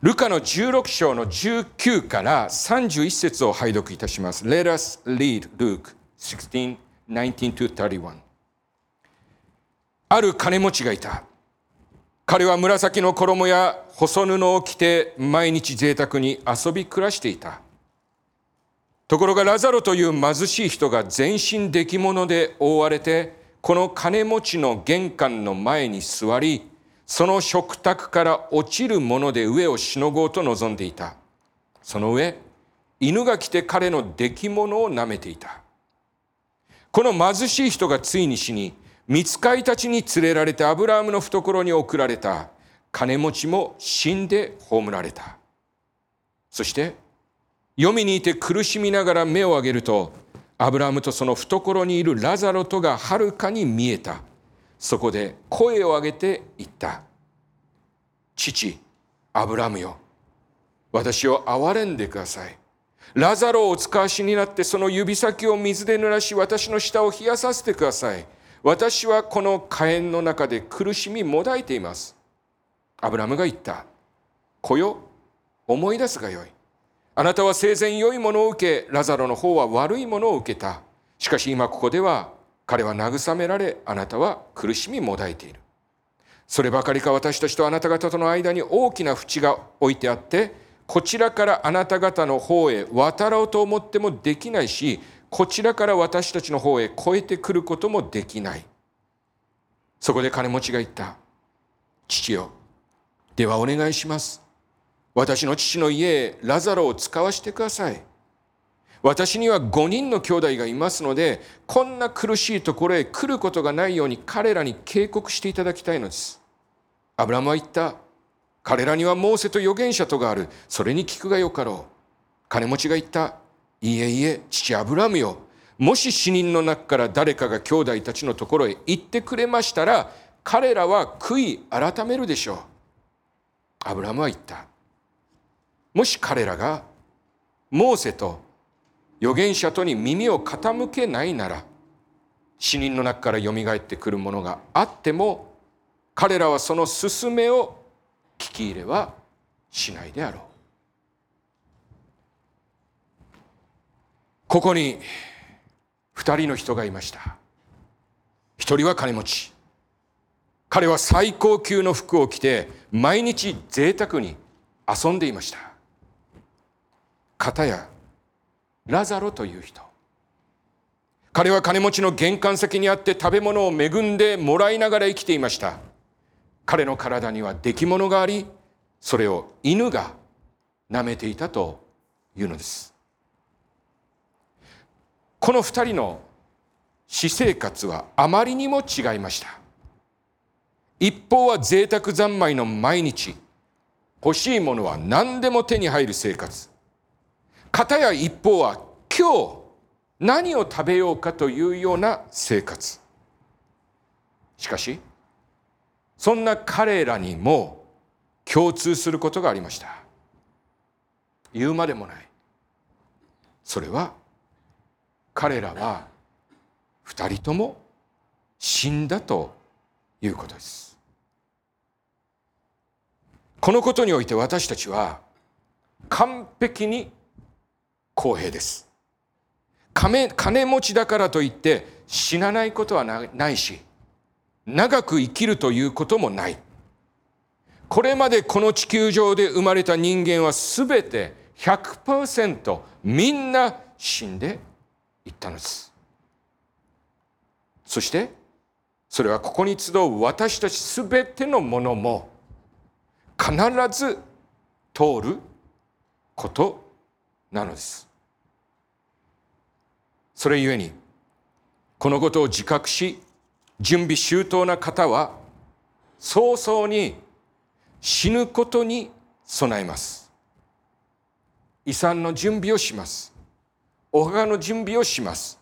ルカの16章の19から31節を拝読いたします。Let us read Luke 16, 19-31. ある金持ちがいた。彼は紫の衣や細布を着て毎日贅沢に遊び暮らしていた。ところがラザロという貧しい人が全身出来物で覆われて、この金持ちの玄関の前に座り、その食卓から落ちるもので上をしのごうと望んでいた。その上、犬が来て彼の出来物を舐めていた。この貧しい人がついに死に、見つかいたちに連れられてアブラハムの懐に送られた。金持ちも死んで葬られた。そして、読みにいて苦しみながら目を上げると、アブラハムとその懐にいるラザロとがはるかに見えた。そこで声を上げて言った。父、アブラムよ。私を憐れんでください。ラザロをお使わしになってその指先を水で濡らし私の舌を冷やさせてください。私はこの火炎の中で苦しみもだいています。アブラムが言った。子よ、思い出すがよい。あなたは生前良いものを受け、ラザロの方は悪いものを受けた。しかし今ここでは彼は慰められ、あなたは苦しみもだえている。そればかりか私たちとあなた方との間に大きな淵が置いてあって、こちらからあなた方の方へ渡ろうと思ってもできないし、こちらから私たちの方へ越えてくることもできない。そこで金持ちが言った。父よ、ではお願いします。私の父の家へラザロを使わしてください。私には5人の兄弟がいますので、こんな苦しいところへ来ることがないように彼らに警告していただきたいのです。アブラムは言った。彼らにはモーセと預言者とがある。それに聞くがよかろう。金持ちが言った。いいえいえ、父アブラムよ。もし死人の中から誰かが兄弟たちのところへ行ってくれましたら、彼らは悔い改めるでしょう。アブラムは言った。もし彼らがモーセと預言者とに耳を傾けないなら死人の中からよみがえってくるものがあっても彼らはその勧めを聞き入れはしないであろう。ここに二人の人がいました。一人は金持ち。彼は最高級の服を着て毎日贅沢に遊んでいました。片やラザロという人。彼は金持ちの玄関先にあって食べ物を恵んでもらいながら生きていました。彼の体には出来物がありそれを犬が舐めていたというのです。この二人の私生活はあまりにも違いました。一方は贅沢三昧の毎日。欲しいものは何でも手に入る生活。片や一方は今日何を食べようかというような生活。しかしそんな彼らにも共通することがありました。言うまでもない。それは彼らは二人とも死んだということです。このことにおいて私たちは完璧に公平です。金金持ちだからといって死なないことはないし、長く生きるということもない。これまでこの地球上で生まれた人間は全て100%みんな死んでいったのです。そしてそれはここに集う私たち全てのものも必ず通ることなのです。それゆえに、このことを自覚し、準備周到な方は、早々に死ぬことに備えます。遺産の準備をします。お墓の準備をします。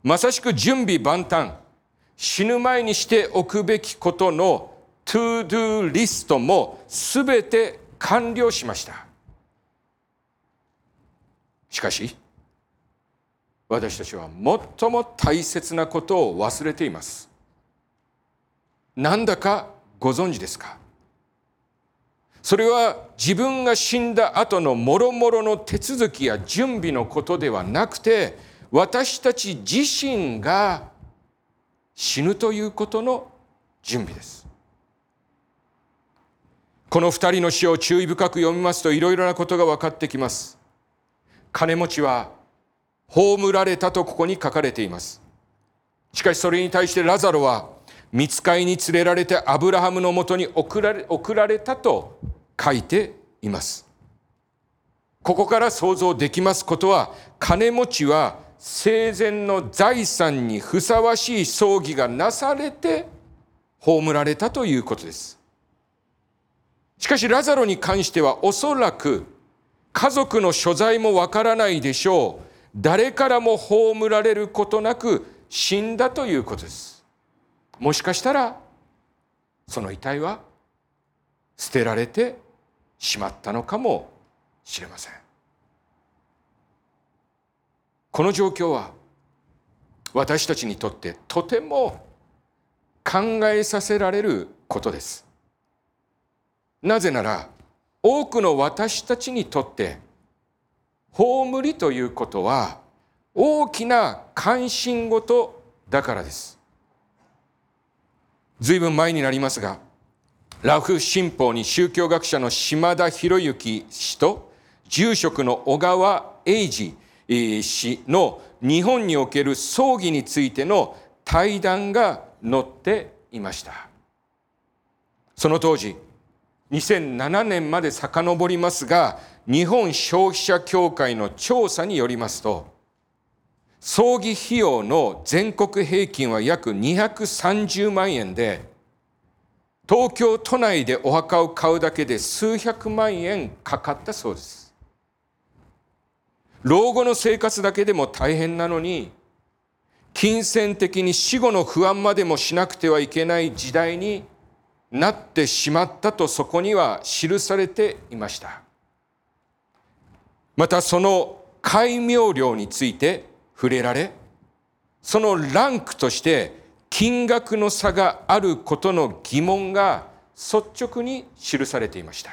まさしく準備万端。死ぬ前にしておくべきことの to-do list もすべて完了しました。しかし、私たちは最も大切なことを忘れています。なんだかご存知ですか？それは自分が死んだ後のもろもろの手続きや準備のことではなくて私たち自身が死ぬということの準備です。この二人の死を注意深く読みますといろいろなことが分かってきます。金持ちは葬られたとここに書かれていますしかしそれに対してラザロは見つかいに連れられてアブラハムのもとに送られ送られたと書いています。ここから想像できますことは金持ちは生前の財産にふさわしい葬儀がなされて葬られたということです。しかしラザロに関してはおそらく家族の所在もわからないでしょう。誰からも葬られることなく死んだということです。もしかしたらその遺体は捨てられてしまったのかもしれませんこの状況は私たちにとってとても考えさせられることですなぜなら多くの私たちにとって葬りということは大きな関心事だからです。ずいぶん前になりますがラフ新報に宗教学者の島田博之氏と住職の小川英二氏の日本における葬儀についての対談が載っていました。その当時2007年まで遡りますが日本消費者協会の調査によりますと葬儀費用の全国平均は約230万円で、東京都内でお墓を買うだけで数百万円かかったそうです。老後の生活だけでも大変なのに、金銭的に死後の不安までもしなくてはいけない時代になってしまったとそこには記されていました。またその戒名料について触れられ、そのランクとして金額の差があることの疑問が率直に記されていました。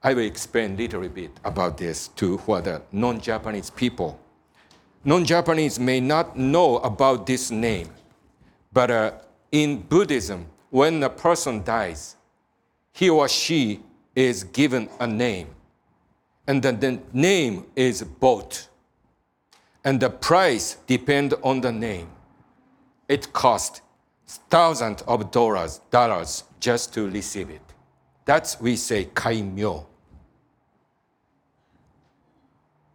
I will explain a little bit about this to what the non-Japanese people. Non-Japanese may not know about this name, but uh, in Buddhism, when a person dies, he or she is given a name, and then the name is bought. and the price depend on the name. It cost thousands of dollars, dollars just to receive it. That's we say 戒名。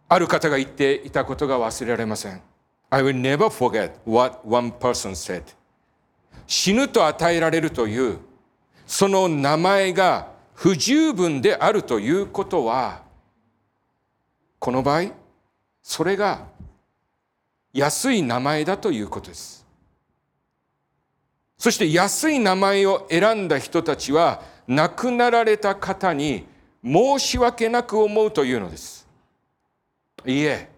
ある方が言っていたことが忘れられません。I will never forget what one person said. 死ぬと与えられるというその名前が不十分であるということはこの場合それが安い名前だということです。そして安い名前を選んだ人たちは亡くなられた方に申し訳なく思うというのです。いいえ、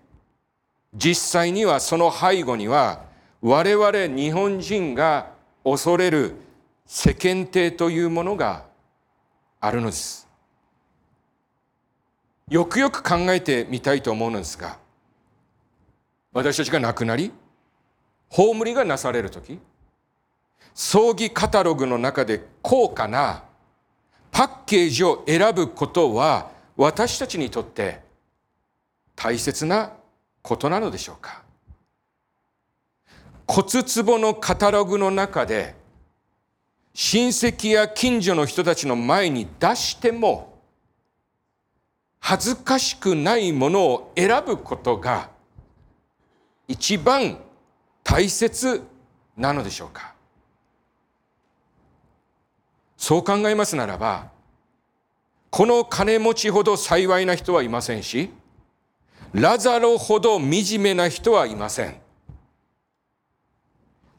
実際にはその背後には我々日本人が恐れる世間体というものがあるのです。よくよく考えてみたいと思うのですが、私たちが亡くなり、葬りがなされるとき、葬儀カタログの中で高価なパッケージを選ぶことは私たちにとって大切なことなのでしょうか骨壺のカタログの中で親戚や近所の人たちの前に出しても恥ずかしくないものを選ぶことが一番大切なのでしょうか。そう考えますならばこの金持ちほど幸いな人はいませんしラザロほど惨めな人はいません。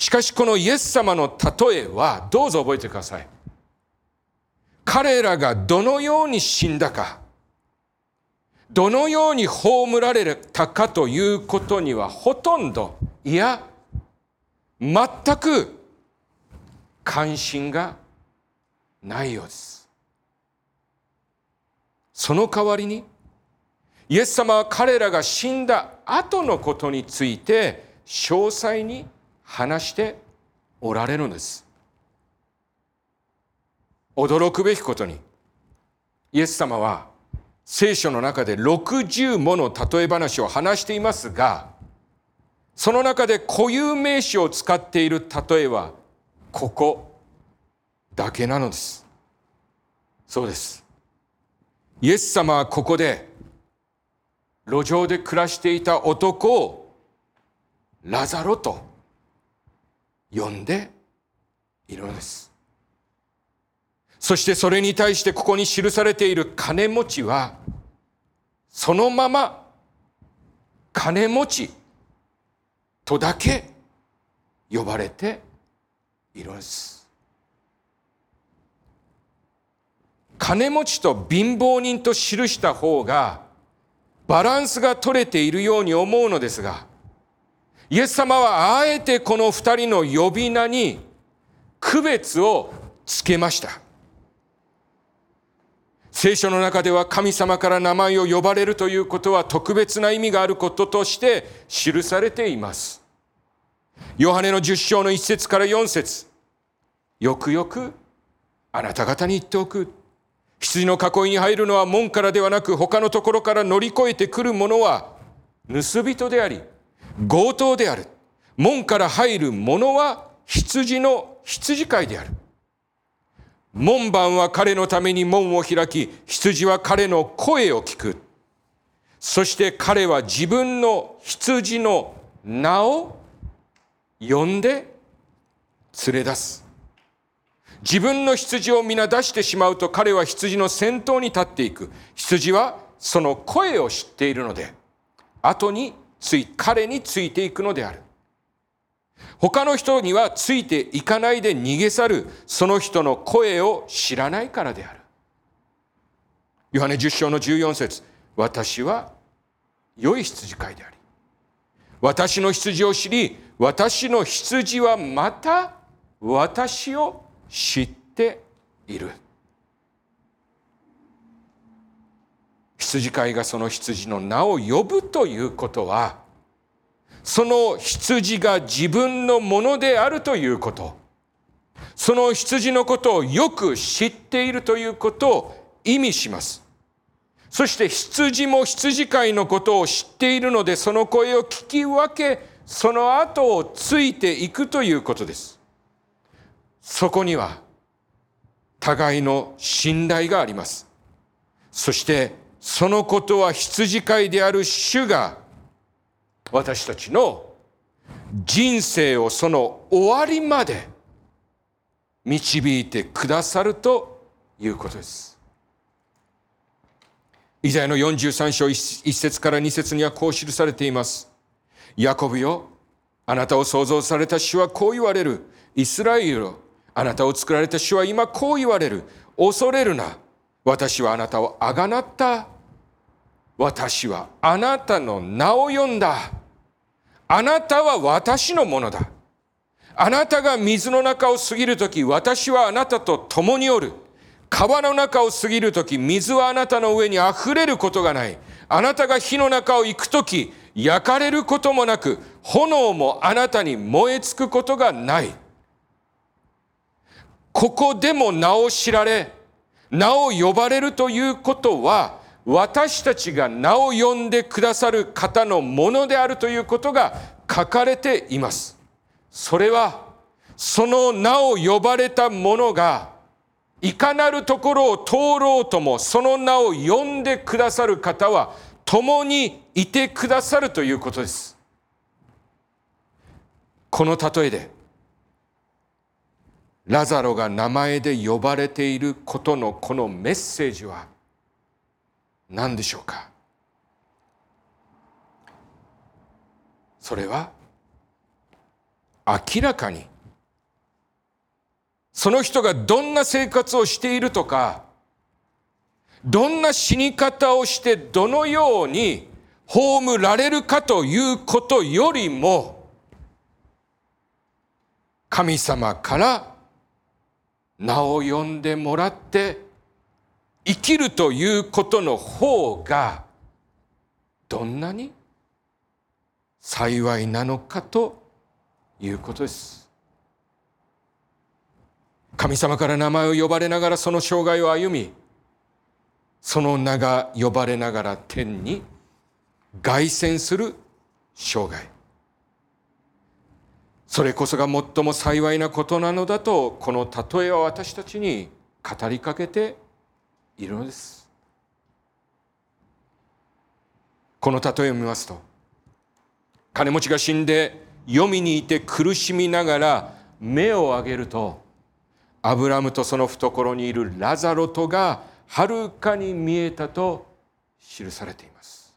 しかしこのイエス様の例えはどうぞ覚えてください。彼らがどのように死んだかどのように葬られたかということにはほとんどいや全く関心がないようです。その代わりにイエス様は彼らが死んだ後のことについて詳細に話しておられるのです。驚くべきことにイエス様は聖書の中で60もの例え話を話していますがその中で固有名詞を使っている例えはここだけなのです。そうです。イエス様はここで路上で暮らしていた男をラザロと呼んでいるのです。そしてそれに対してここに記されている金持ちはそのまま金持ちとだけ呼ばれているんです。金持ちと貧乏人と記した方がバランスが取れているように思うのですがイエス様はあえてこの二人の呼び名に区別をつけました。聖書の中では神様から名前を呼ばれるということは特別な意味があることとして記されています。ヨハネの十章の一節から四節。よくよくあなた方に言っておく。羊の囲いに入るのは門からではなく他のところから乗り越えてくる者は盗人であり強盗である。門から入る者は羊の羊飼いである。門番は彼のために門を開き羊は彼の声を聞く。そして彼は自分の羊の名を呼んで連れ出す。自分の羊を皆出してしまうと彼は羊の先頭に立っていく。羊はその声を知っているので後につい彼についていくのである。他の人にはついていかないで逃げ去る。その人の声を知らないからである。ヨハネ10章の14節。私は良い羊飼いであり。私の羊を知り私の羊はまた私を知っている。羊飼いがその羊の名を呼ぶということはその羊が自分のものであるということその羊のことをよく知っているということを意味します。そして羊も羊飼いのことを知っているのでその声を聞き分けその後をついていくということです。そこには互いの信頼があります。そしてそのことは羊飼いである主が私たちの人生をその終わりまで導いてくださるということです。イザヤの43章1節から2節にはこう記されています。ヤコブよ、あなたを創造された主はこう言われる。イスラエルよ、あなたを作られた主は今こう言われる。恐れるな。私はあなたをあがなった。私はあなたの名を呼んだ。あなたは私のものだ。あなたが水の中を過ぎるとき、私はあなたと共におる。川の中を過ぎるとき、水はあなたの上に溢れることがない。あなたが火の中を行くとき、焼かれることもなく、炎もあなたに燃え尽くことがない。ここでも名を知られ、名を呼ばれるということは、私たちが名を呼んでくださる方のものであるということが書かれています。それは、その名を呼ばれた者が、いかなるところを通ろうとも、その名を呼んでくださる方は、共にいてくださるということです。この例えで、ラザロが名前で呼ばれていることのこのメッセージは、何でしょうか？それは明らかにその人がどんな生活をしているとかどんな死に方をしてどのように葬られるかということよりも神様から名を呼んでもらって生きるということの方がどんなに幸いなのかということです。神様から名前を呼ばれながらその生涯を歩みその名が呼ばれながら天に凱旋する生涯。それこそが最も幸いなことなのだとこの例えは私たちに語りかけているのです。この例えを見ますと金持ちが死んで黄泉にいて苦しみながら目を上げるとアブラムとその懐にいるラザロとがはるかに見えたと記されています。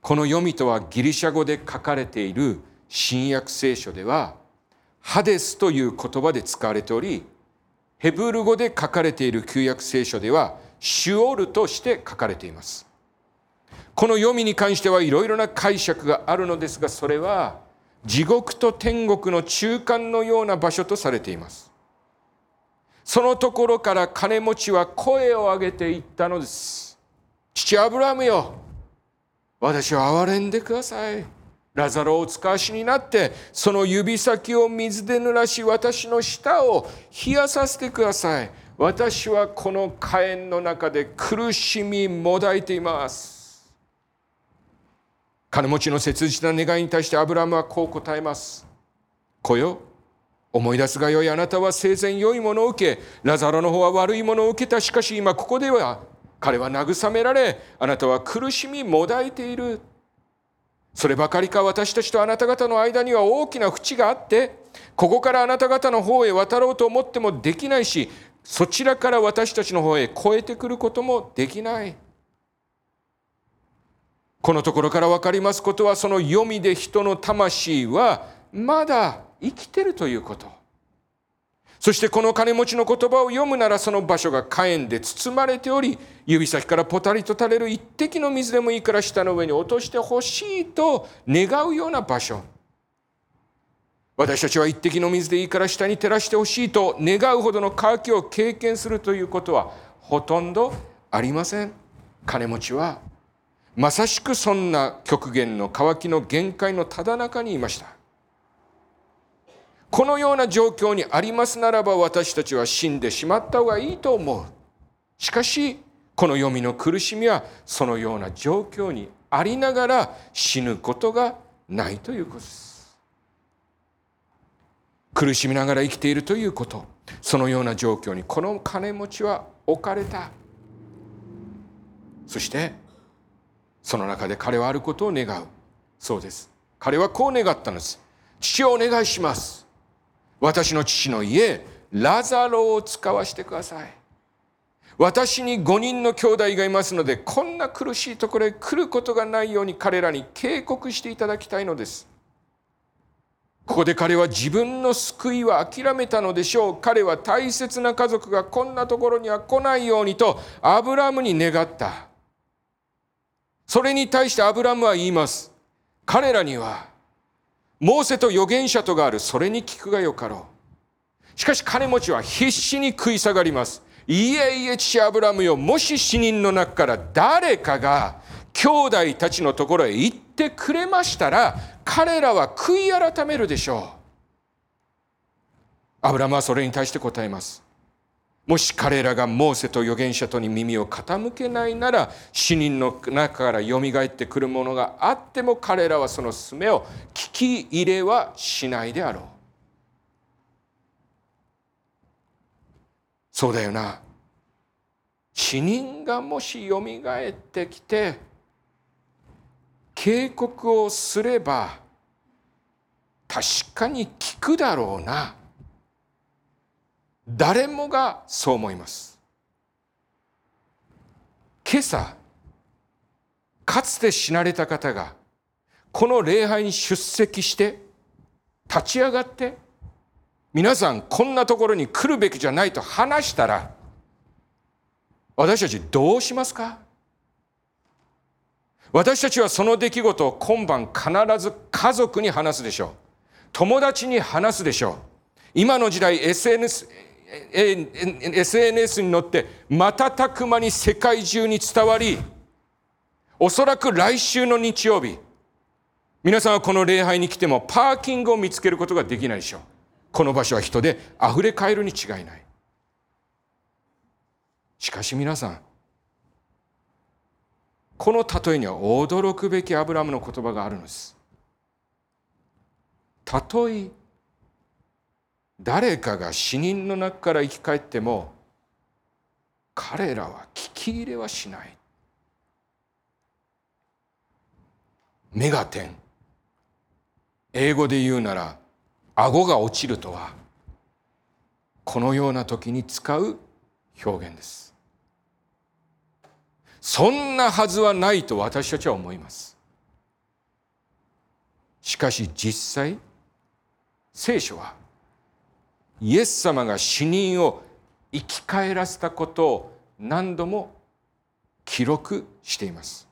この読みとはギリシャ語で書かれている新約聖書ではハデスという言葉で使われておりヘブル語で書かれている旧約聖書ではシュオルとして書かれています。この読みに関してはいろいろな解釈があるのですがそれは地獄と天国の中間のような場所とされています。そのところから金持ちは声を上げて言ったのです父アブラムよ私を憐れんでください。ラザロを使わしになってその指先を水で濡らし私の舌を冷やさせてください私はこの火炎の中で苦しみもだいています金持ちの切実な願いに対してアブラムはこう答えます。子よ、思い出すがよいあなたは生前良いものを受け、ラザロの方は悪いものを受けた。しかし今ここでは彼は慰められ、あなたは苦しみもだいている。そればかりか私たちとあなた方の間には大きな淵があって、ここからあなた方の方へ渡ろうと思ってもできないし、そちらから私たちの方へ越えてくることもできない。このところから分かりますことはその読みで人の魂はまだ生きてるということそしてこの金持ちの言葉を読むならその場所が火炎で包まれており指先からポタリと垂れる一滴の水でもいいから下の上に落としてほしいと願うような場所。私たちは一滴の水でいいから下に照らしてほしいと願うほどの渇きを経験するということはほとんどありません。金持ちはまさしくそんな極限の渇きの限界のただ中にいました。このような状況にありますならば私たちは死んでしまった方がいいと思う。しかしこの読みの苦しみはそのような状況にありながら死ぬことがないということです。苦しみながら生きているということ。そのような状況にこの金持ちは置かれた。そしてその中で彼はあることを願う。そうです。彼はこう願ったのです。父をお願いします。私の父の家ラザロを使わしてください。私に5人の兄弟がいますのでこんな苦しいところへ来ることがないように彼らに警告していただきたいのです。ここで彼は自分の救いは諦めたのでしょう。彼は大切な家族がこんなところには来ないようにとアブラムに願った。それに対してアブラムは言います。彼らには、モーセと預言者とがある。それに聞くがよかろう。しかし金持ちは必死に食い下がります。いえいえ父アブラムよ。もし死人の中から誰かが兄弟たちのところへ行ってくれましたら、彼らは悔い改めるでしょう。アブラムはそれに対して答えます。もし彼らがモーセと預言者とに耳を傾けないなら死人の中からよみがえってくるものがあっても彼らはそのすめを聞き入れはしないであろう。そうだよな。死人がもしよみがえってきて警告をすれば確かに聞くだろうな。誰もがそう思います。今朝かつて死なれた方がこの礼拝に出席して立ち上がって皆さんこんなところに来るべきじゃないと話したら私たちどうしますか？私たちはその出来事を今晩必ず家族に話すでしょう。友達に話すでしょう。今の時代 SNS SNS に乗って瞬く間に世界中に伝わりおそらく来週の日曜日皆さんはこの礼拝に来てもパーキングを見つけることができないでしょうこの場所は人で溢れ返るに違いないしかし皆さんこの例えには驚くべきアブラムの言葉があるのですたとえ誰かが死人の中から生き返っても彼らは聞き入れはしない。メガテン英語で言うなら顎が落ちるとはこのような時に使う表現です。そんなはずはないと私たちは思います。しかし実際聖書はイエス様が死人を生き返らせたことを何度も記録しています。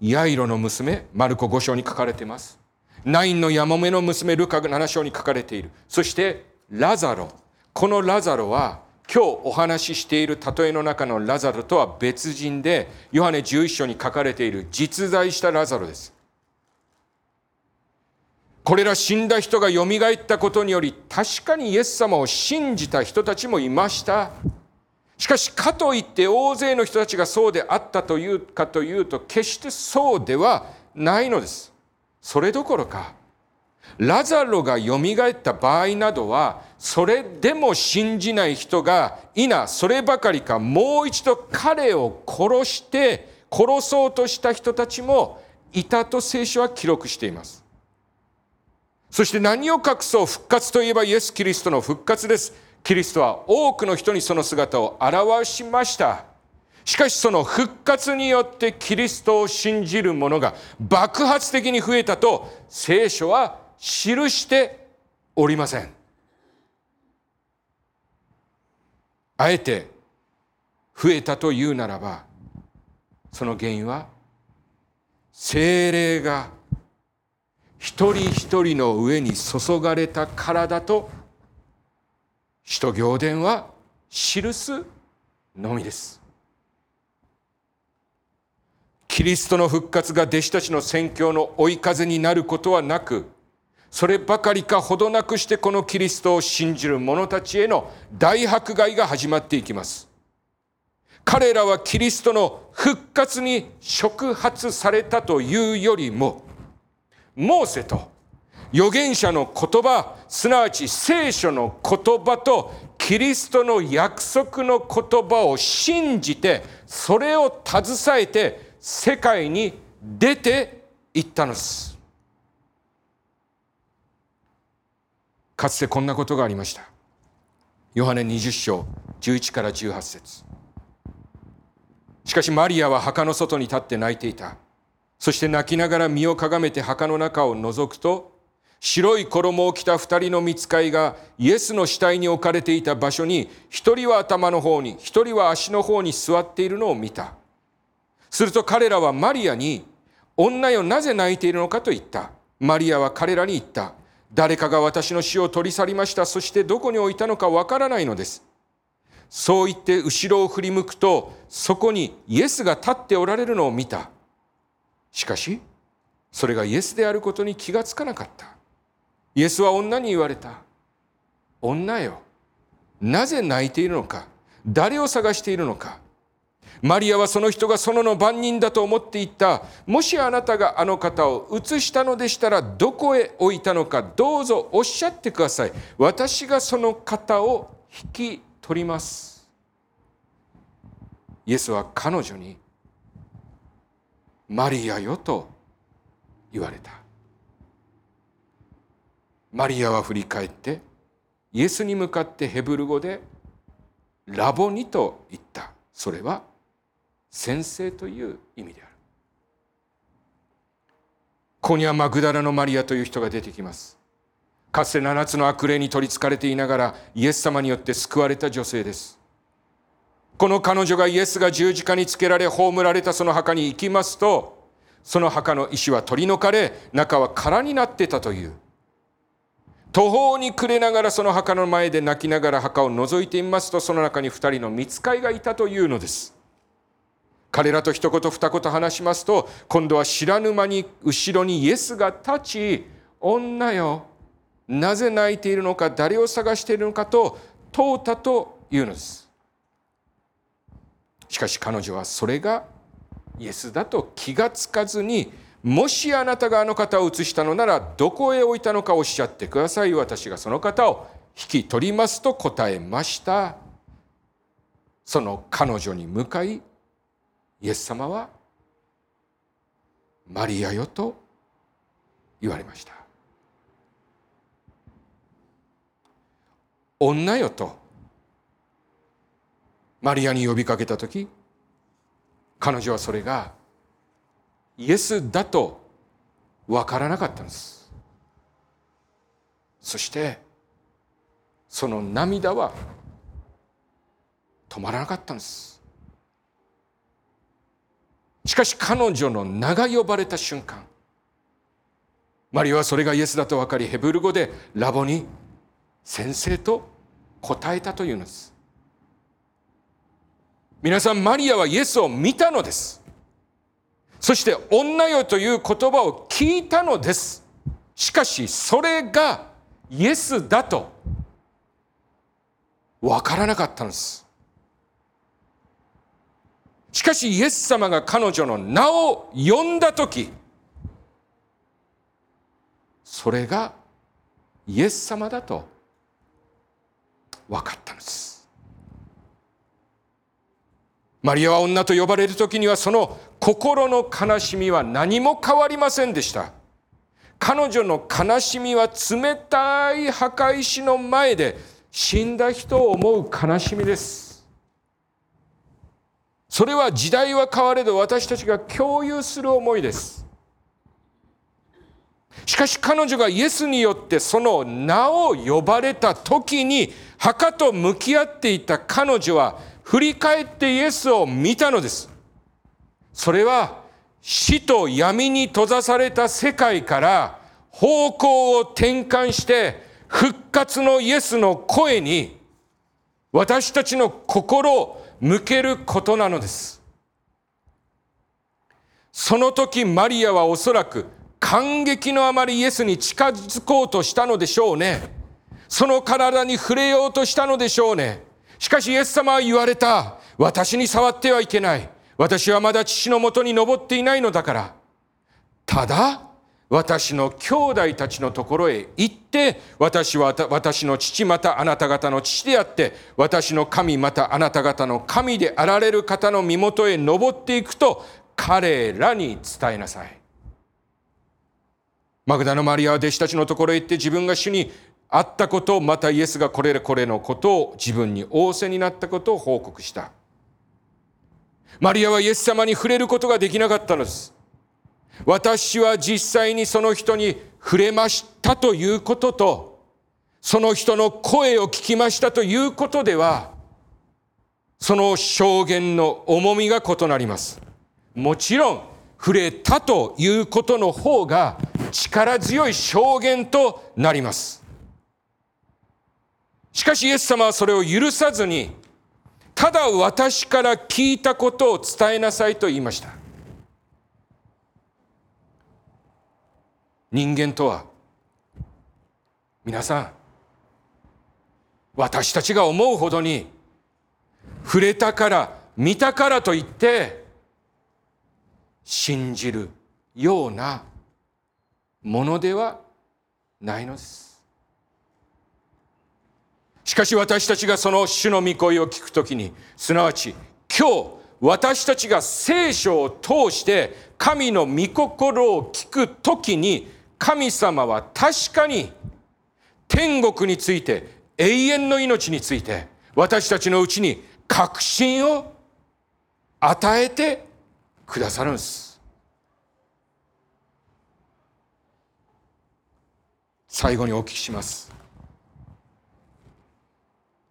ヤイロの娘マルコ5章に書かれています。ナインのヤモメの娘ルカ7章に書かれている。そしてラザロ。このラザロは今日お話ししている例えの中のラザロとは別人でヨハネ11章に書かれている実在したラザロです。これら死んだ人がよみがえったことにより確かにイエス様を信じた人たちもいました。しかしかといって大勢の人たちがそうであったというかというと決してそうではないのです。それどころかラザロがよみがえった場合などはそれでも信じない人がいなそればかりかもう一度彼を殺して殺そうとした人たちもいたと聖書は記録しています。そして何を隠そう復活といえばイエス・キリストの復活です。キリストは多くの人にその姿を表しました。しかしその復活によってキリストを信じる者が爆発的に増えたと聖書は記しておりません。あえて増えたというならばその原因は精霊が一人一人の上に注がれた体と使徒行伝は記すのみです。キリストの復活が弟子たちの宣教の追い風になることはなくそればかりかほどなくしてこのキリストを信じる者たちへの大迫害が始まっていきます。彼らはキリストの復活に触発されたというよりもモーセと預言者の言葉すなわち聖書の言葉とキリストの約束の言葉を信じてそれを携えて世界に出ていったのです。かつてこんなことがありました。ヨハネ20章11から18節。しかしマリアは墓の外に立って泣いていた。そして泣きながら身をかがめて墓の中を覗くと白い衣を着た二人の見つかいがイエスの死体に置かれていた場所に一人は頭の方に一人は足の方に座っているのを見た。すると彼らはマリアに女よなぜ泣いているのかと言った。マリアは彼らに言った誰かが私の死を取り去りました。そしてどこに置いたのかわからないのです。そう言って後ろを振り向くとそこにイエスが立っておられるのを見た。しかしそれがイエスであることに気がつかなかった。イエスは女に言われた。女よなぜ泣いているのか誰を探しているのか。マリアはその人が園の番人だと思っていた。もしあなたがあの方を移したのでしたらどこへ置いたのかどうぞおっしゃってください。私がその方を引き取ります。イエスは彼女にマリアよと言われた。マリアは振り返ってイエスに向かってヘブル語でラボニと言った。それは先生という意味である。ここにはマグダラのマリアという人が出てきます。かつて7つの悪霊に取りつかれていながらイエス様によって救われた女性です。この彼女がイエスが十字架につけられ葬られたその墓に行きますとその墓の石は取り除かれ中は空になってたという。途方に暮れながらその墓の前で泣きながら墓を覗いてみますとその中に二人の見つかいがいたというのです。彼らと一言二言話しますと今度は知らぬ間に後ろにイエスが立ち女よなぜ泣いているのか誰を探しているのかと問うたというのです。しかし彼女はそれがイエスだと気がつかずにもしあなたがあの方を移したのならどこへ置いたのかおっしゃってください私がその方を引き取りますと答えました。その彼女に向かいイエス様はマリアよと言われました。女よとマリアに呼びかけた時彼女はそれがイエスだと分からなかったんです。そしてその涙は止まらなかったんです。しかし彼女の名が呼ばれた瞬間マリアはそれがイエスだと分かりヘブル語でラボに先生と答えたというのです。皆さんマリアはイエスを見たのですそして女よという言葉を聞いたのです。しかしそれがイエスだとわからなかったんです。しかしイエス様が彼女の名を呼んだ時それがイエス様だと分かったんです。マリアは女と呼ばれる時にはその心の悲しみは何も変わりませんでした。彼女の悲しみは冷たい墓石の前で死んだ人を思う悲しみです。それは時代は変われど私たちが共有する思いです。しかし彼女がイエスによってその名を呼ばれた時に墓と向き合っていた彼女は振り返ってイエスを見たのです。それは死と闇に閉ざされた世界から方向を転換して復活のイエスの声に私たちの心を向けることなのです。その時マリアはおそらく感激のあまりイエスに近づこうとしたのでしょうね。その体に触れようとしたのでしょうね。しかしイエス様は言われた。私に触ってはいけない。私はまだ父のもとに登っていないのだから。ただ、私の兄弟たちのところへ行って、私は私の父またあなた方の父であって、私の神またあなた方の神であられる方の身元へ登っていくと、彼らに伝えなさい。マグダのマリアは弟子たちのところへ行って自分が主にあったことをまたイエスがこれこれのことを自分に仰せになったことを報告した。マリアはイエス様に触れることができなかったのです。私は実際にその人に触れましたということとその人の声を聞きましたということではその証言の重みが異なります。もちろん触れたということの方が力強い証言となります。しかしイエス様はそれを許さずに、ただ私から聞いたことを伝えなさいと言いました。人間とは、皆さん、私たちが思うほどに、触れたから、見たからといって、信じるようなものではないのです。しかし私たちがその主の御声を聞くときに、すなわち今日私たちが聖書を通して神の御心を聞くときに、神様は確かに天国について、永遠の命について、私たちのうちに確信を与えてくださるんです。最後にお聞きします。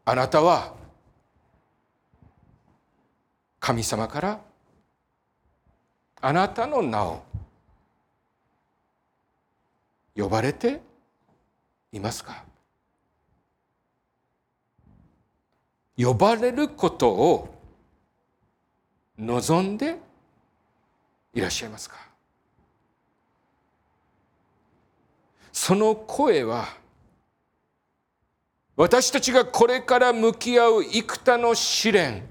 あなたは神様からあなたの名を呼ばれていますか？呼ばれることを望んでいらっしゃいますか？その声は私たちがこれから向き合う幾多の試練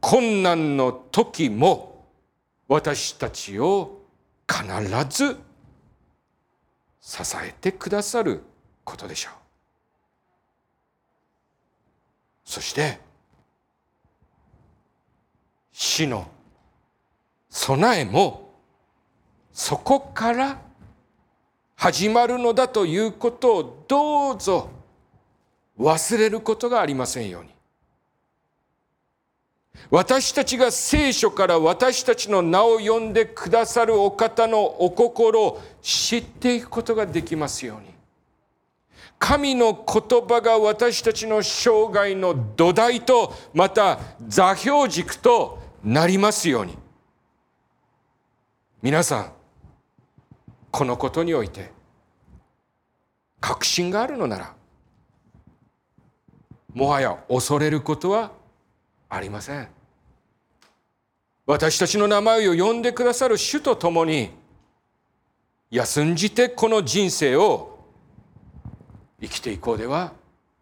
困難の時も私たちを必ず支えてくださることでしょう。そして死の備えもそこから始まるのだということをどうぞ忘れることがありませんように。私たちが聖書から私たちの名を呼んでくださるお方のお心を知っていくことができますように。神の言葉が私たちの生涯の土台とまた座標軸となりますように。皆さんこのことにおいて確信があるのならもはや恐れることはありません。私たちの名前を呼んでくださる主と共に休んじてこの人生を生きていこうでは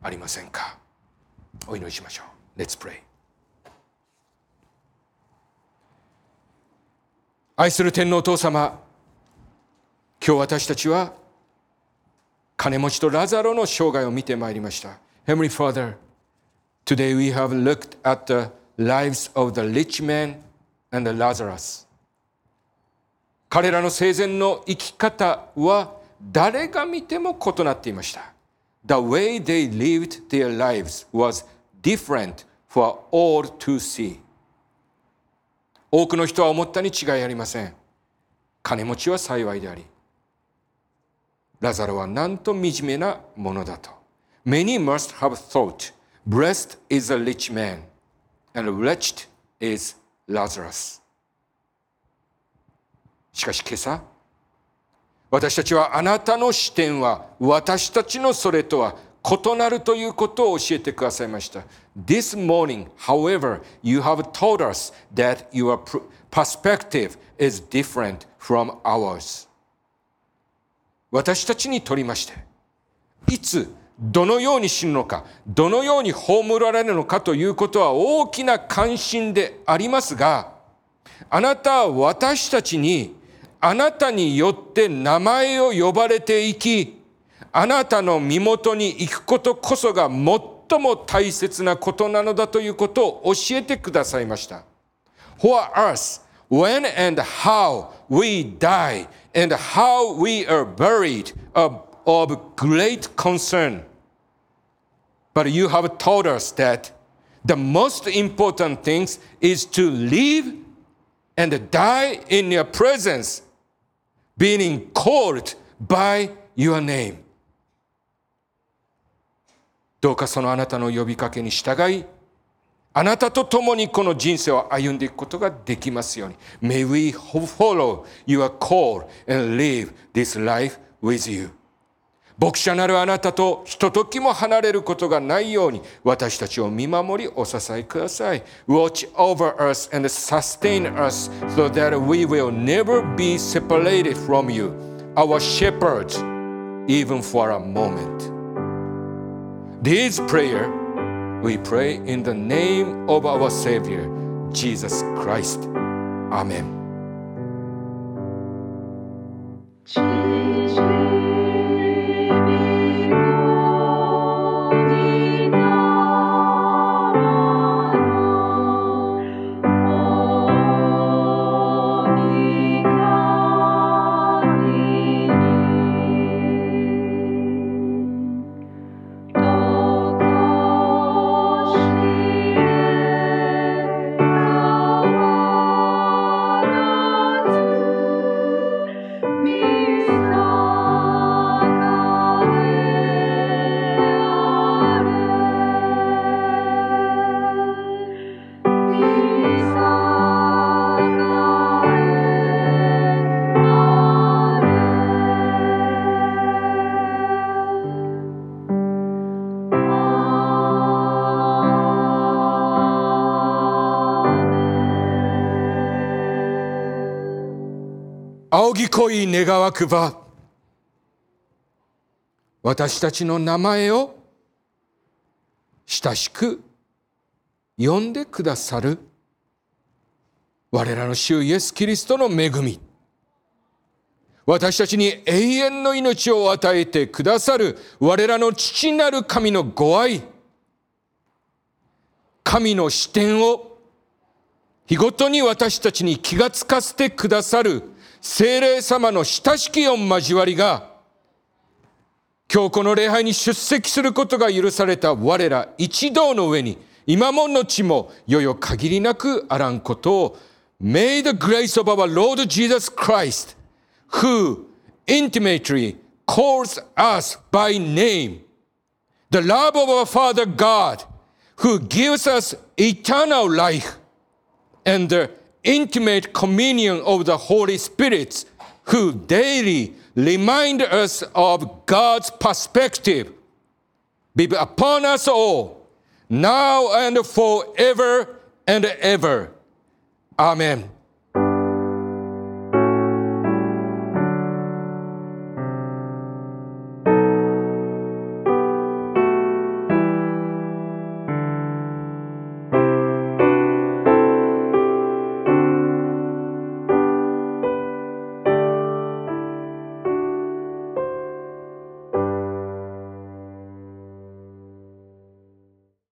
ありませんか。お祈りしましょう。Let's pray. 愛する天皇お父様今日私たちは金持ちとラザロの生涯を見てまいりました。Heavenly Father Today we have looked at the lives of the rich man and the Lazarus. 彼らの生前の生き方は誰が見ても異なっていました。The way they lived their lives was different for all to see. 多くの人は思ったに違いありません。金持ちは幸いであり、ラザロはなんと惨めなものだと。Many must have thought Blessed is a rich man, and wretched is Lazarus. しかし今朝、私たちはあなたの視点は私たちのそれとは異なるということを教えてくださいました。This morning, however, you have told us that your perspective is different from ours. 私たちにとりまして、いつどのように死ぬのか、どのように葬られるのかということは大きな関心でありますが、あなたは私たちに、あなたによって名前を呼ばれていき、あなたの身元に行くことこそが最も大切なことなのだということを教えてくださいました。For us, when and how we die? And how we are buried? Of, of great concern. But you have told us that the most important thing is to live and die in your presence, being called by your name. どうかそのあなたの呼びかけに従い、あなたと共にこの人生を歩んでいくことができますように。May we follow your call and live this life with you. 牧者なるあなたとひとときも離れることがないように私たちを見守りお支えください。Watch over us and sustain us so that we will never be separated from you, our shepherd, even for a moment. This prayer we pray in the name of our Savior, Jesus Christ. Amen. 願わくば私たちの名前を親しく呼んでくださる我らの主イエス・キリストの恵み。私たちに永遠の命を与えてくださる我らの父なる神のご愛。神の視点を日ごとに私たちに気がつかせてくださる精霊様の親しき御交わりが今日この礼拝に出席することが許された我ら一同の上に今も後もよよ限りなくあらんことを May the grace of our Lord Jesus Christ who intimately calls us by name the love of our Father God who gives us eternal life and the intimate communion of the Holy Spirit who daily remind us of God's perspective be upon us all, now and forever and ever. Amen.